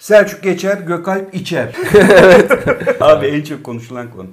Selçuk geçer, Gökalp içer. Abi en çok konuşulan konu.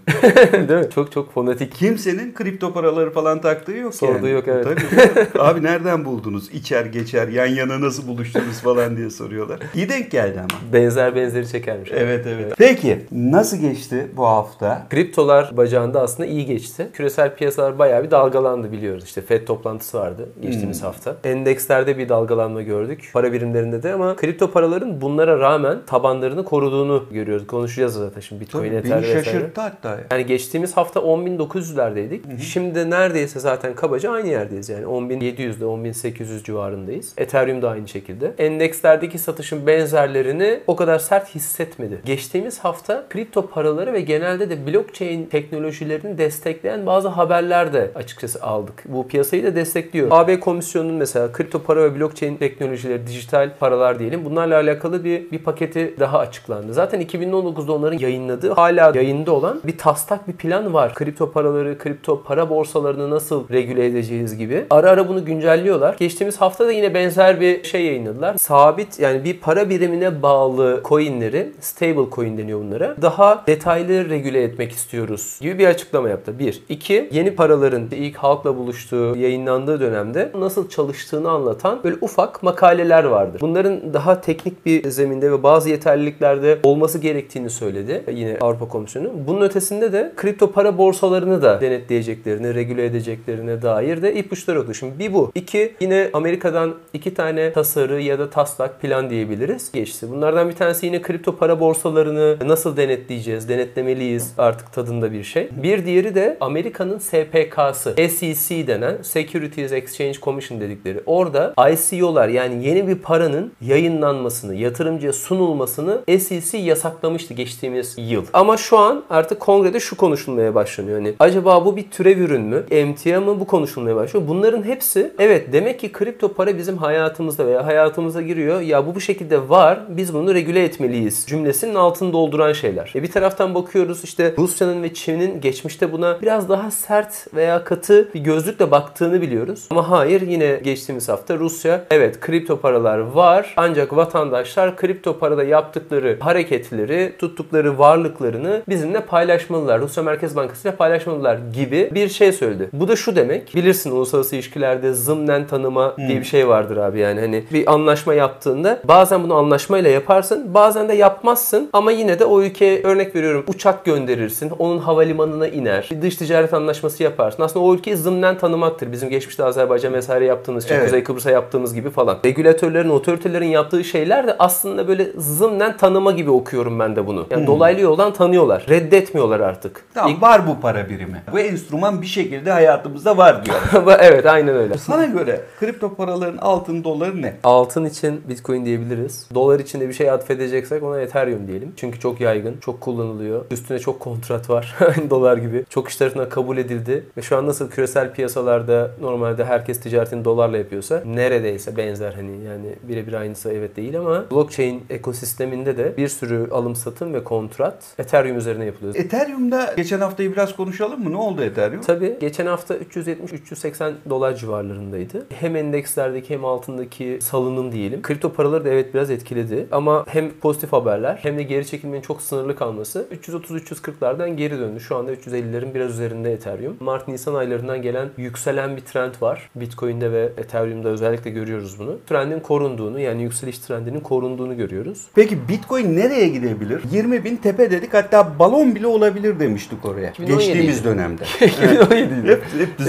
Değil mi? Çok çok fonetik. Kimsenin kripto paraları falan taktığı yok Sorduğu yani. yok, evet. Tabii. Abi nereden buldunuz? İçer geçer, yan yana nasıl buluştunuz falan diye soruyorlar. İyi denk geldi ama. Benzer benzeri çekermiş. Evet evet. Peki nasıl geçti bu hafta? Kriptolar bacağında aslında iyi geçti. Küresel piyasalar bayağı bir dalgalandı biliyoruz. İşte FED toplantısı vardı geçtiğimiz hafta. Endekslerde bir dalgalanma gördük. Para birimlerinde de ama kripto paraların bunlara rağmen tabanlarını koruduğunu görüyoruz. Konuşacağız zaten şimdi Bitcoin, Tabii, Ether beni vesaire. şaşırttı hatta. ya. Yani geçtiğimiz hafta 10.900'lerdeydik. Şimdi neredeyse zaten kabaca aynı yerdeyiz. Yani 10.700'de 10.800 civarındayız. Ethereum da aynı şekilde. Endekslerdeki satışın benzerlerini o kadar sert hissetmedi. Geçtiğimiz hafta kripto paraları ve genelde de blockchain teknolojilerini destekleyen bazı haberler de açıkçası aldık. Bu piyasayı da destekliyor. AB komisyonunun mesela kripto para ve blockchain teknolojileri, dijital paralar diyelim. Bunlarla alakalı bir, bir paketi daha açıklandı. Zaten 2019'da onların yayınladığı hala yayında olan bir taslak bir plan var. Kripto paraları, kripto para borsalarını nasıl regüle edeceğiz gibi. Ara ara bunu güncelliyorlar. Geçtiğimiz hafta da yine benzer bir şey yayınladılar. Sabit yani bir para birimine bağlı coinleri, stable coin deniyor bunlara. Daha detaylı regüle etmek istiyoruz gibi bir açıklama yaptı. Bir. iki Yeni paraların ilk halkla buluştuğu, yayınlandığı dönemde nasıl çalıştığını anlatan böyle ufak makaleler vardır. Bunların daha teknik bir zeminde ve bazı yeterliliklerde olması gerektiğini söyledi yine Avrupa Komisyonu. Bunun ötesinde de kripto para borsalarını da denetleyeceklerini, regüle edeceklerine dair de ipuçları oldu. Şimdi bir bu. İki, yine Amerika'dan iki tane tasarı ya da taslak plan diyebiliriz geçti. Bunlardan bir tanesi yine kripto para borsalarını nasıl denetleyeceğiz, denetlemeliyiz artık tadında bir şey. Bir diğeri de Amerika'nın SPK'sı, SEC denen Securities Exchange Commission dedikleri. Orada ICO'lar yani yeni bir paranın yayınlanmasını, yatırımcıya sunulmasını SEC yasaklamıştı geçtiğimiz yıl. Ama şu an artık kongrede şu konuşulmaya başlanıyor. Hani acaba bu bir türev ürün mü? Emtia mı? Bu konuşulmaya başlıyor. Bunların hepsi evet demek ki kripto para bizim hayatımızda veya hayatımıza giriyor. Ya bu bu şekilde var. Biz bunu regüle etmeliyiz. Cümlesinin altını dolduran şeyler. E bir taraftan bakıyoruz işte Rusya'nın ve Çin'in geçmişte buna biraz daha sert veya katı bir gözlükle baktığını biliyoruz. Ama hayır yine geçtiğimiz hafta Rusya evet kripto paralar var ancak vatandaşlar kripto parada yaptıkları hareketleri, tuttukları varlıklarını bizimle paylaşmalılar. Rusya Merkez Bankası ile paylaşmalılar gibi bir şey söyledi. Bu da şu demek. Bilirsin uluslararası ilişkilerde zımnen tanıma diye bir şey vardır abi yani. Hani bir anlaşma yaptığında bazen bunu anlaşmayla yaparsın, bazen de yapmazsın ama yine de o ülkeye örnek veriyorum uçak gönderirsin. Onun havalimanına iner. Bir dış ticaret anlaşması yaparsın. Aslında o ülkeyi zımnen tanımaktır. Bizim geçmişte Azerbaycan vesaire yaptığımız Evet. Kuzey Kıbrıs'a yaptığımız gibi falan. Regülatörlerin, otoritelerin yaptığı şeyler de aslında böyle zımnen tanıma gibi okuyorum ben de bunu. Yani dolaylı yoldan tanıyorlar. Reddetmiyorlar artık. Tamam var bu para birimi. Bu enstrüman bir şekilde hayatımızda var diyor. İlk- evet aynen öyle. Sana göre kripto paraların altın doları ne? Altın için Bitcoin diyebiliriz. Dolar için de bir şey atfedeceksek ona Ethereum diyelim. Çünkü çok yaygın, çok kullanılıyor. Üstüne çok kontrat var. Dolar gibi. Çok iş tarafından kabul edildi. Ve şu an nasıl küresel piyasalarda normalde herkes ticaretini dolarla yapıyorsa neredeyse benzer hani yani birebir aynısı evet değil ama blockchain ekosisteminde de bir sürü alım satım ve kontrat Ethereum üzerine yapılıyor. Ethereum'da geçen haftayı biraz konuşalım mı? Ne oldu Ethereum? Tabii geçen hafta 370-380 dolar civarlarındaydı. Hem endekslerdeki hem altındaki salınım diyelim. Kripto paraları da evet biraz etkiledi. Ama hem pozitif haberler hem de geri çekilmenin çok sınırlı kalması 330-340'lardan geri döndü. Şu anda 350'lerin biraz üzerinde Ethereum. Mart-Nisan aylarından gelen yükselen bir trend var. Bitcoin'de ve Ethereum'da özellikle görüyoruz bunu. Trendin korunduğunu yani yükseliş trendinin korunduğunu görüyoruz. Peki Bitcoin nereye gidebilir? 20 bin tepe dedik hatta balon bile olabilir demiştik oraya. 2017 Geçtiğimiz dönemde. 2017'ydi. hep, hep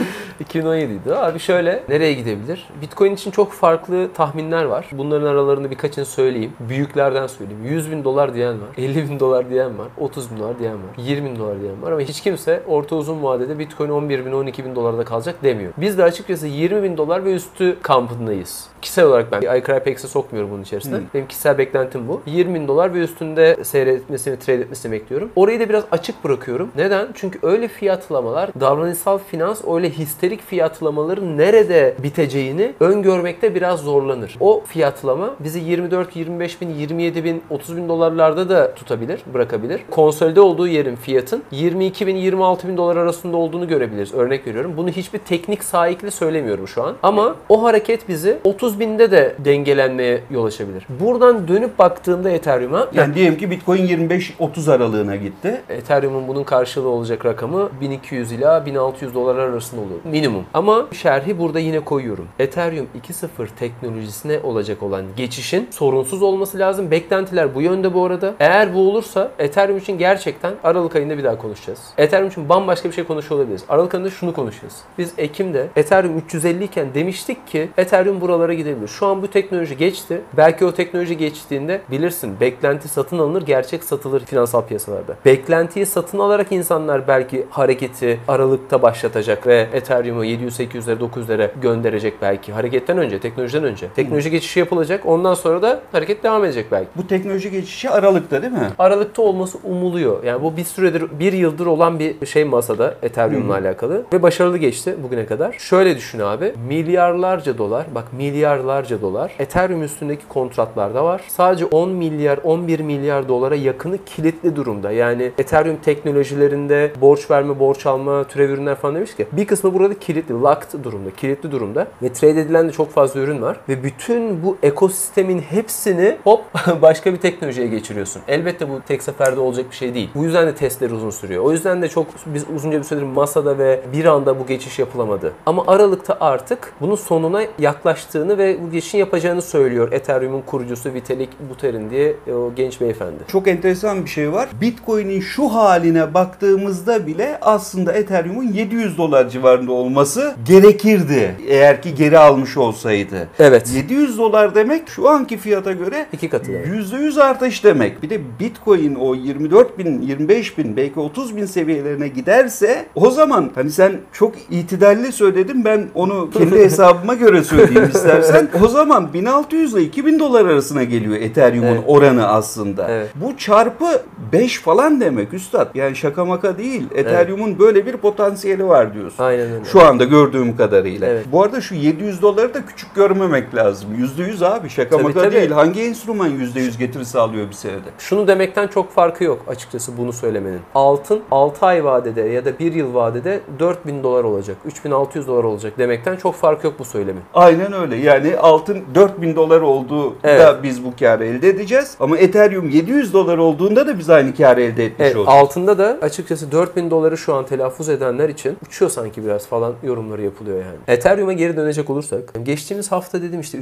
düzeltiyorsun. 2017'ydi. Abi şöyle nereye gidebilir? Bitcoin için çok farklı tahminler var. Bunların aralarında birkaçını söyleyeyim. Büyüklerden söyleyeyim. 100 bin dolar diyen var. 50 bin dolar diyen var. 30 bin dolar diyen var. 20 bin dolar diyen var. Ama hiç kimse orta uzun vadede Bitcoin 11 bin 12 bin dolarda kalacak demiyor. Biz de açıkçası 20 bin dolar ve üstü kampındayız. Kişisel olarak ben iCrypex'e sokmuyorum bunun içerisinde. Hmm. Benim kişisel beklentim bu. 20 bin dolar ve üstünde seyretmesini, trade etmesini bekliyorum. Orayı da biraz açık bırakıyorum. Neden? Çünkü öyle fiyatlamalar davranışsal finans öyle histerik gündelik fiyatlamaların nerede biteceğini öngörmekte biraz zorlanır. O fiyatlama bizi 24, 25 bin, 27 bin, 30 bin dolarlarda da tutabilir, bırakabilir. Konsolide olduğu yerin fiyatın 22 bin, 26 bin dolar arasında olduğunu görebiliriz. Örnek veriyorum. Bunu hiçbir teknik sahikle söylemiyorum şu an. Ama o hareket bizi 30 binde de dengelenmeye yol açabilir. Buradan dönüp baktığımda Ethereum'a Yani diyelim ki Bitcoin 25-30 aralığına gitti. Ethereum'un bunun karşılığı olacak rakamı 1200 ila 1600 dolar arasında oluyor. Minimum. Ama şerhi burada yine koyuyorum. Ethereum 2.0 teknolojisine olacak olan geçişin sorunsuz olması lazım. Beklentiler bu yönde bu arada. Eğer bu olursa Ethereum için gerçekten Aralık ayında bir daha konuşacağız. Ethereum için bambaşka bir şey konuşuyor olabiliriz. Aralık ayında şunu konuşacağız. Biz Ekim'de Ethereum 350 iken demiştik ki Ethereum buralara gidebilir. Şu an bu teknoloji geçti. Belki o teknoloji geçtiğinde bilirsin beklenti satın alınır, gerçek satılır finansal piyasalarda. Beklentiyi satın alarak insanlar belki hareketi Aralık'ta başlatacak ve Ethereum'u 700-800'lere 900'lere gönderecek belki. Hareketten önce, teknolojiden önce. Teknoloji geçişi yapılacak. Ondan sonra da hareket devam edecek belki. Bu teknoloji geçişi Aralık'ta değil mi? Aralıkta olması umuluyor. Yani bu bir süredir, bir yıldır olan bir şey masada Ethereum'la alakalı. Ve başarılı geçti bugüne kadar. Şöyle düşün abi. Milyarlarca dolar, bak milyarlarca dolar Ethereum üstündeki kontratlarda var. Sadece 10 milyar, 11 milyar dolara yakını kilitli durumda. Yani Ethereum teknolojilerinde borç verme, borç alma, türev ürünler falan demiş ki bir kısmı burada kilitli, locked durumda, kilitli durumda ve trade edilen de çok fazla ürün var ve bütün bu ekosistemin hepsini hop başka bir teknolojiye geçiriyorsun. Elbette bu tek seferde olacak bir şey değil. Bu yüzden de testler uzun sürüyor. O yüzden de çok biz uzunca bir süredir masada ve bir anda bu geçiş yapılamadı. Ama Aralık'ta artık bunun sonuna yaklaştığını ve bu geçişin yapacağını söylüyor Ethereum'un kurucusu Vitalik Buterin diye e, o genç beyefendi. Çok enteresan bir şey var. Bitcoin'in şu haline baktığımızda bile aslında Ethereum'un 700 dolar civarında olması gerekirdi. Eğer ki geri almış olsaydı. Evet. 700 dolar demek şu anki fiyata göre İki katı demek. %100 artış demek. Bir de Bitcoin o 24 bin, 25 bin, belki 30 bin seviyelerine giderse o zaman hani sen çok itidalli söyledin ben onu kendi hesabıma göre söyleyeyim istersen. O zaman 1600 ile 2000 dolar arasına geliyor Ethereum'un Evet. oranı aslında. Evet. Bu çarpı 5 falan demek üstad. Yani şaka maka değil. Ethereum'un böyle bir potansiyeli var diyorsun. Aynen öyle. Şu anda gördüğüm kadarıyla. Evet. Bu arada şu 700 doları da küçük görmemek lazım. %100 abi şaka Tabii, maka tabii. değil. Hangi enstrüman %100 getiri sağlıyor bir senede? Şunu demekten çok farkı yok açıkçası bunu söylemenin. Altın 6 ay vadede ya da 1 yıl vadede 4000 dolar olacak, 3600 dolar olacak demekten çok farkı yok bu söylemin. Aynen öyle. Yani altın 4000 dolar olduğu Evet. da biz bu karı elde edeceğiz. Ama Ethereum 700 dolar olduğunda da biz aynı karı elde etmiş Evet, olacağız. altında da açıkçası 4000 doları şu an telaffuz edenler için uçuyor sanki biraz falan yorumları yapılıyor yani. Ethereum'a geri dönecek olursak geçtiğimiz hafta dedim işte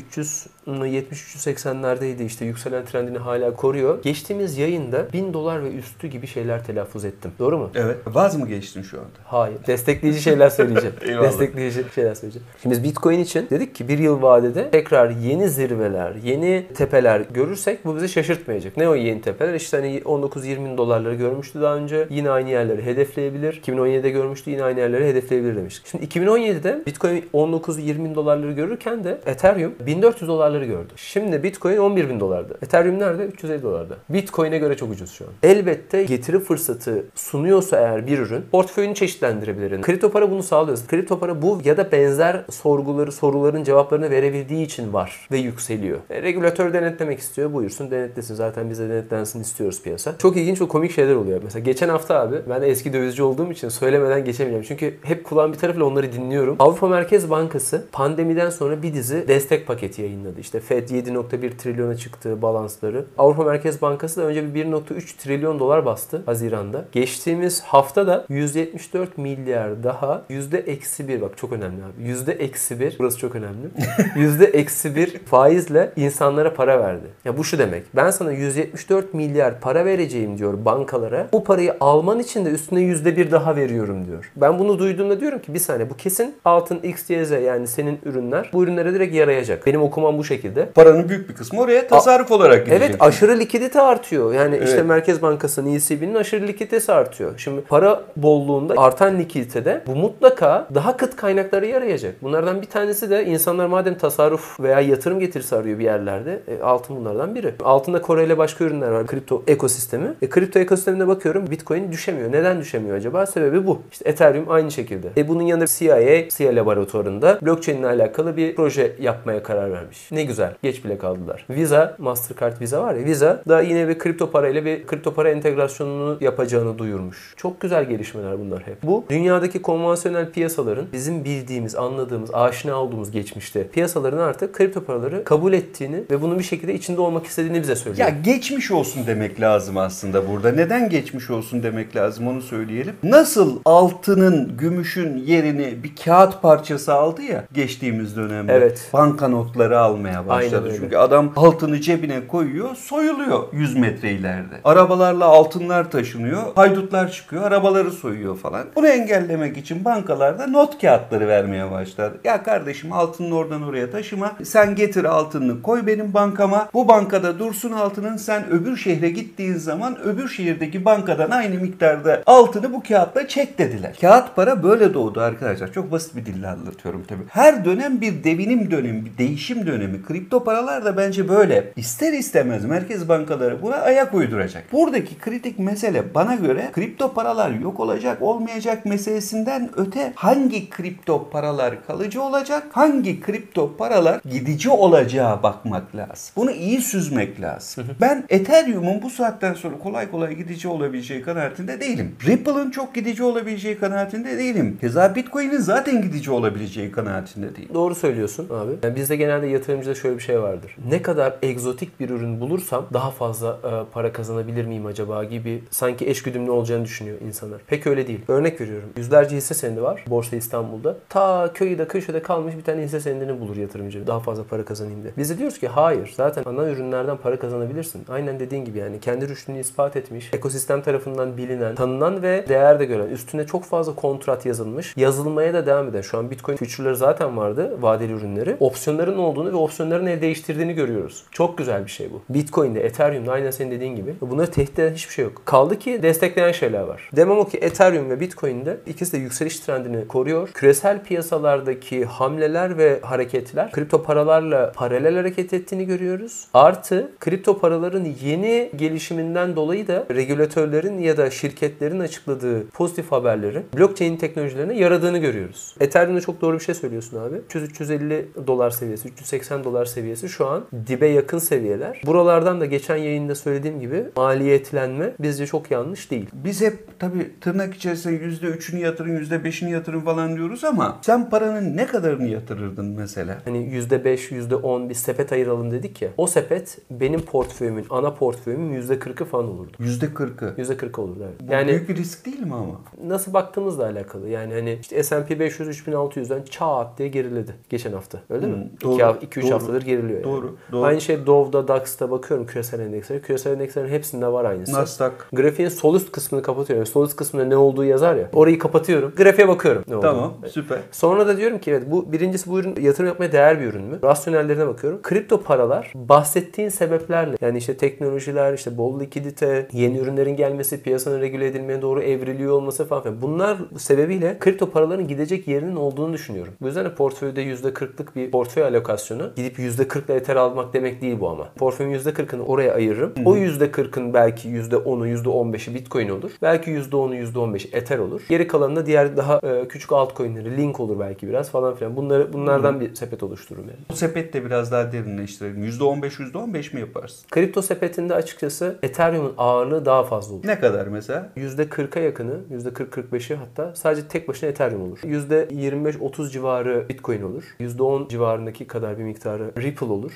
370-380'lerdeydi işte yükselen trendini hala koruyor. Geçtiğimiz yayında 1000 dolar ve üstü gibi şeyler telaffuz ettim. Doğru mu? Evet. Vaz mı geçtin şu anda? Hayır. Destekleyici şeyler söyleyeceğim. Destekleyici şeyler söyleyeceğim. Şimdi biz Bitcoin için dedik ki bir yıl vadede tekrar yeni zirveler, yeni tepeler görürsek bu bizi şaşırtmayacak. Ne o yeni tepeler? İşte hani 19-20 bin dolarları görmüştü daha önce. Yine aynı yerleri hedefleyebilir. 2017'de görmüştü yine aynı yerleri hedefleyebilir demiştik. Şimdi 2017'de Bitcoin 19-20 bin dolarları görürken de Ethereum 1400 dolarları gördü. Şimdi Bitcoin 11 bin dolarda. Ethereum nerede? 350 dolarda. Bitcoin'e göre çok ucuz şu an. Elbette getiri fırsatı sunuyorsa eğer bir ürün portföyünü çeşitlendirebilir. Kripto para bunu sağlıyor. Kripto para bu ya da benzer sorguları, soruların cevaplarını verebildiği için var ve yükseliyor. E, regülatör denetlemek istiyor. Buyursun denetlesin. Zaten biz de denetlensin istiyoruz piyasa. Çok ilginç ve komik şeyler oluyor. Mesela geçen hafta abi ben de eski dövizci olduğum için söylemeden geçemeyeceğim. Çünkü hep kulağım bir tarafıyla onları dinliyorum. Avrupa Merkez Bankası pandemiden sonra bir dizi destek paketi yayınladı. İşte Fed 7.1 trilyona çıktığı balansları. Avrupa Merkez Bankası da önce bir 1.3 trilyon dolar bastı Haziran'da. Geçtiğimiz hafta da 174 milyar daha yüzde eksi bir bak çok önemli abi. Yüzde eksi bir burası çok önemli. Yüzde eksi bir faizle insanlara para verdi. Ya bu şu demek. Ben sana 174 milyar para vereceğim diyor bankalara. Bu parayı alman için de üstüne yüzde bir daha veriyorum diyor. Ben bunu duyduğumda diyorum ki bir saniye bu kesin altın X, Y, Z yani senin ürünler bu ürünlere direkt yarayacak. Benim okumam bu şekilde. Paranın büyük bir kısmı oraya tasarruf olarak gidecek. Evet aşırı likidite artıyor. Yani işte Evet. Merkez Bankası'nın ECB'nin aşırı likiditesi artıyor. Şimdi para bolluğunda artan likiditede bu mutlaka daha kıt kaynaklara yarayacak. Bunlardan bir tanesi de insanlar madem tasarruf veya yatırım getirisi arıyor bir yerlerde e, altın bunlardan biri. Altında Kore ile başka ürünler var. Kripto ekosistemi. E, kripto ekosistemine bakıyorum Bitcoin düşemiyor. Neden düşemiyor acaba? Sebebi bu. İşte Ethereum aynı şekilde. E bunun yanı yanında CIA, CIA laboratuvarında blockchain ile alakalı bir proje yapmaya karar vermiş. Ne güzel. Geç bile kaldılar. Visa, Mastercard Visa var ya. Visa da yine bir kripto parayla bir kripto para entegrasyonunu yapacağını duyurmuş. Çok güzel gelişmeler bunlar hep. Bu dünyadaki konvansiyonel piyasaların bizim bildiğimiz, anladığımız, aşina olduğumuz geçmişte piyasaların artık kripto paraları kabul ettiğini ve bunun bir şekilde içinde olmak istediğini bize söylüyor. Ya geçmiş olsun demek lazım aslında burada. Neden geçmiş olsun demek lazım onu söyleyelim. Nasıl altının, gümüşün yerini bir kağıt parçası aldı ya geçtiğimiz dönemde. Evet. Banknotları almaya başladı. Aynen. Çünkü adam altını cebine koyuyor, soyuluyor 100 metre ileride. Arabalarla altınlar taşınıyor, haydutlar çıkıyor, arabaları soyuyor falan. Bunu engellemek için bankalarda not kağıtları vermeye başladı. Ya kardeşim altının oradan oraya taşıma. Sen getir altınını koy benim bankama. Bu bankada dursun altının. Sen öbür şehre gittiğin zaman öbür şehirdeki bankadan aynı miktarda altını bu kağıtla çek dediler. Kağıt para böyle doğdu arkadaşlar. Çok basit bir dille anlatıyorum tabii. Her dönem bir devinim dönemi, bir değişim dönemi. Kripto paralar da bence böyle. İster istemez merkez bankaları buna ayak uyduracak. Buradaki kritik mesele bana göre kripto paralar yok olacak, olmayacak meselesinden öte hangi kripto paralar kalıcı olacak, hangi kripto paralar gidici olacağı bakmak lazım. Bunu iyi süzmek lazım. Ben Ethereum'un bu saatten sonra kolay kolay gidici olabileceği kanaatinde değilim. Ripple'ın çok gidici olabileceği kanaatinde değilim. Keza Bitcoin'in zaten gidici olabileceği kanaatinde değilim. Doğru söylüyorsun abi. Yani bizde genelde yatırımcıda şöyle bir şey vardır. Ne kadar egzotik bir ürün bulursam daha fazla e, para kazanabilir miyim acaba gibi sanki eşgüdümlü olacağını düşünüyor insanlar. Pek öyle değil. Örnek veriyorum. Yüzlerce hisse senedi var Borsa İstanbul'da. Ta köyde köşede kalmış bir tane hisse senedini bulur yatırımcı. Daha fazla para kazanayım diye. Biz de diyoruz ki hayır. Zaten ana ürünlerden para kazanabilirsin. Aynen dediğin gibi yani kendi rüştünü ispat etmiş. Ekosistem tarafından bilinen, tanınan ve değer de gören. Üstüne çok fazla kontrat yazılmış. Yazılmaya da devam eden. Şu an Bitcoin future'ları zaten vardı. Vadeli ürünleri. Opsiyonların olduğunu ve opsiyonların el değiştirdiğini görüyoruz. Çok güzel bir şey bu. Bitcoin'de, Ethereum'da aynen senin dediğin gibi. Bunları tehdit eden hiçbir şey yok. Kaldı ki destekleyen şeyler var. Demem o ki Ethereum ve Bitcoin'de ikisi de yükseliş trendini koruyor. Küresel piyasalardaki hamleler ve hareketler kripto paralarla paralel hareket ettiğini görüyoruz. Artı kripto paraların yeni gelişiminden dolayı da regülatörlerin ya da şirketlerin açıkladığı pozitif haberlerin blockchain teknolojilerine yaradığını görüyoruz. Ethereum'da çok doğru bir şey söylüyorsun abi. 300-350 dolar seviyesi, 380 dolar seviyesi şu an dibe yakın seviyeler. Buralardan da geçen yayında söylediğim gibi maliyetlenme bizce çok yanlış değil. Biz hep tabii tırnak içerisinde %3'ünü yatırın, %5'ini yatırın falan diyoruz ama sen paranın ne kadarını yatırırdın mesela? Hani %5, %10 bir sepet ayıralım dedik ya. O sepet benim portföyümün, ana portföyümün %40'ı falan olurdu. %40'ı. %40 olurdu evet. Bu Yani büyük bir risk değil mi ama? nasıl baktığımızla alakalı. Yani hani işte S&P 500 3600'den çat diye geriledi geçen hafta. Öyle mi? doğru, 2-3 doğru. haftadır geriliyor yani. Doğru. Aynı şey Dow'da, DAX'ta bakıyorum küresel endekslere. Küresel endekslerin hepsinde var aynısı. Nasdaq. Grafiğin sol üst kısmını kapatıyorum. Sol üst kısmında ne olduğu yazar ya. Orayı kapatıyorum. Grafiğe bakıyorum. Ne olduğunu. Tamam, süper. Sonra da diyorum ki evet bu birincisi bu ürün yatırım yapmaya değer bir ürün mü? Rasyonellerine bakıyorum. Kripto paralar bahsettiğin sebeplerle yani işte teknolojiler, işte bol likidite, yeni ürünlerin gelmesi, piyasanın regüle edilmeye doğru evriliyor olması falan filan. Bunlar sebebiyle kripto paraların gidecek yerinin olduğunu düşünüyorum. Bu yüzden de portföyde %40'lık bir portföy alokasyonu gidip %40'la Ether almak demek değil bu ama. Portföyün %40'ını oraya ayırırım. O %40'ın belki %10'u, %15'i Bitcoin olur. Belki %10'u, %15'i Ether olur. Geri kalanında diğer daha e, küçük altcoin'leri, Link olur belki biraz falan filan. Bunları bunlardan bir sepet oluştururum yani. Bu sepet de biraz daha derinleştirelim. %15 %15 mi yaparsın? Kripto sepetinde açıkçası Ethereum'un ağırlığı daha fazla olur. Ne kadar mesela? %40'a yakını, %40-45'i hatta sadece tek başına Ethereum olur. %25-30 civarı Bitcoin olur. %10 civarındaki kadar bir miktarı Ripple olur.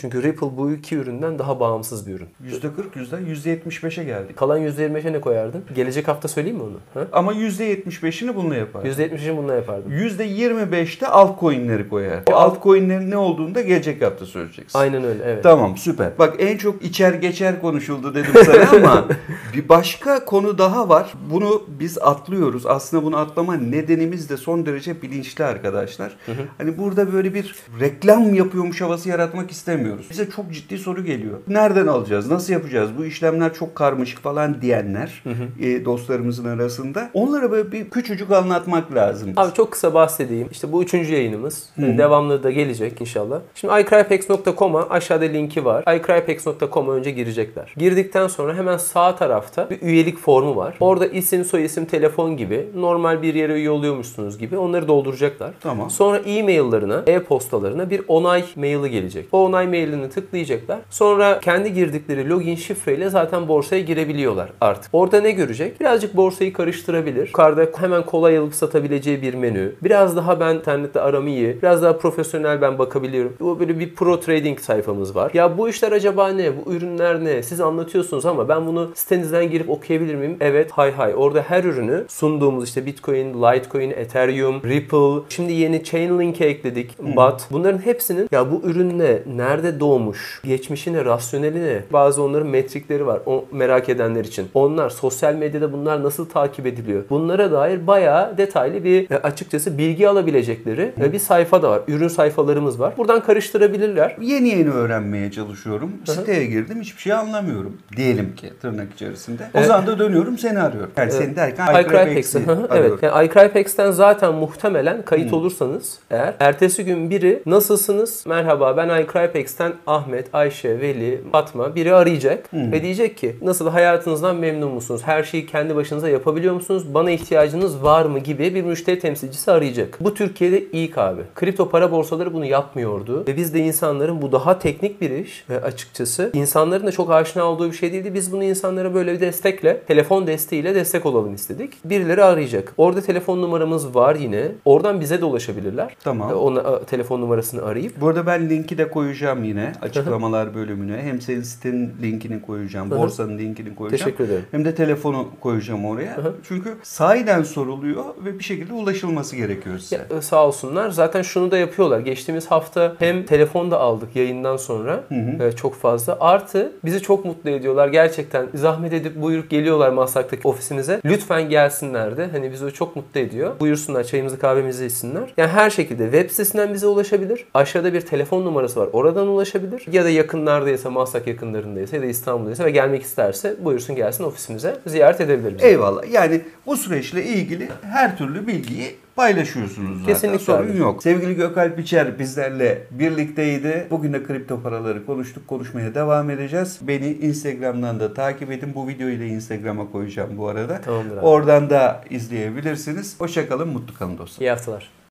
Çünkü Ripple bu iki üründen daha bağımsız bir ürün. %40 %175'e geldik. Kalan %25'e ne koyardın? Gelecek hafta söyleyeyim mi onu? Ha? Ama %75'ini bununla yapar. %70'ini bununla yapardım. %25'te altcoin'leri koyar. O altcoin'lerin ne olduğunu da gelecek hafta söyleyeceksin. Aynen öyle evet. Tamam süper. Bak en çok içer geçer konuşuldu dedim sana ama bir başka konu daha var. Bunu biz atlıyoruz. Aslında bunu atlama nedenimiz de son derece bilinçli arkadaşlar. Hani burada böyle bir reklam yapıyormuş havası yaratmak istemiyoruz. Bize çok ciddi soru geliyor. Nereden alacağız? Nasıl yapacağız? Bu işlemler çok karmaşık falan diyenler e, dostlarımızın arasında. Onlara böyle bir küçücük anlatmak lazım. Abi çok kısa bahsedeyim. İşte bu üçüncü yayınımız. Devamlı da gelecek inşallah. Şimdi iCrypex.com'a aşağıda linki var. iCrypex.com'a önce girecekler. Girdikten sonra hemen sağ tarafta bir üyelik formu var. Orada isim, soyisim, telefon gibi normal bir yere üye oluyormuşsunuz gibi onları dolduracaklar. Tamam. Sonra e-maillerine, e-postalarına bir onay maili gelecek. O onay mailini tıklayacaklar. Sonra kendi girdikleri login şifreyle zaten borsaya girebiliyorlar artık. Orada ne görecek? Birazcık borsayı karıştırabilir. Yukarıda hemen kolay alıp satabileceği bir menü. Biraz daha ben internette aramayı, biraz daha profesyonel ben bakabiliyorum. Bu böyle bir pro trading sayfamız var. Ya bu işler acaba ne? Bu ürünler ne? Siz anlatıyorsunuz ama ben bunu sitenizden girip okuyabilir miyim? Evet, hay hay. Orada her ürünü sunduğumuz işte Bitcoin, Litecoin, Ethereum, Ripple, şimdi yeni Chainlink'e ekledik, BAT. Bunların hepsinin ya bu ürün ne? Nerede doğmuş? Geçmişi ne? Rasyoneli ne? Bazı onların metrikleri var. O merak edenler için. Onlar sosyal medyada bunlar nasıl takip ediliyor? Bunlara dair bayağı detaylı bir e, açıkçası bilgi alabilecekleri e, bir sayfa da var. Ürün sayfalarımız var. Buradan karıştırabilirler. Yeni yeni öğrenmeye çalışıyorum. Siteye girdim hiçbir şey anlamıyorum. Diyelim ki tırnak içerisinde. O zaman da dönüyorum seni arıyorum. Yani seni derken iCrypex'i. arıyorum. evet. Yani iCrypex'ten zaten muhtemelen kayıt olursanız eğer ertesi gün biri nasılsınız? Merhaba ben iCrypex'ten Ahmet, Ayşe, Veli, Fatma biri arayacak ve diyecek ki nasıl hayatınızdan memnun musunuz? Her şeyi kendi başınıza yapabiliyor musunuz? Bana ihtiyacınız var mı gibi bir müşteri temsilcisi arayacak. Bu Türkiye'de ilk abi. Kripto para borsaları bunu yapmıyordu ve biz de insanların bu daha teknik bir iş ve açıkçası insanların da çok aşina olduğu bir şey değildi. Biz bunu insanlara böyle bir destekle, telefon desteğiyle destek olalım istedik. Birileri arayacak. Orada telefon numaramız var yine. Oradan bize de ulaşabilirler. Tamam. Ee, Ona telefon numarasını arayıp Bu arada ben linki de koyacağım yine açıklamalar bölümüne. Hem senin sitenin linkini koyacağım, Hı hı. borsanın linkini koyacağım. Teşekkür ederim. Hem de telefonu koyacağım oraya. hı. Çünkü sahiden soruluyor ve bir şekilde ulaşılması gerekiyor size. Ya, e, sağ olsunlar. Zaten şunu da yapıyorlar. Geçtiğimiz hafta hem telefon da aldık yayından sonra e, çok fazla. Artı bizi çok mutlu ediyorlar. Gerçekten zahmet edip buyurup geliyorlar Maslak'taki ofisimize. Lütfen gelsinler de. Hani bizi çok mutlu ediyor. Buyursunlar çayımızı kahvemizi içsinler. Yani her şekilde web sitesinden bize ulaşabilir. Aşağıda bir telefon numarası var. Oradan ulaşabilir. Ya da yakınlardaysa, Maslak yakınlarındaysa ya da İstanbul'daysa ve gelmek isterse buyursun gelsin ofisimize ziyaret edebilir bizi. Eyvallah. Yani bu süreçle ilgili her türlü bilgiyi paylaşıyorsunuz zaten. Kesinlikle Sorun abi. yok. Sevgili Gökalp İçer bizlerle birlikteydi. Bugün de kripto paraları konuştuk. Konuşmaya devam edeceğiz. Beni Instagram'dan da takip edin. Bu videoyu da Instagram'a koyacağım bu arada. Tamamdır abi. Oradan da izleyebilirsiniz. Hoşçakalın, mutlu kalın dostlar. İyi haftalar.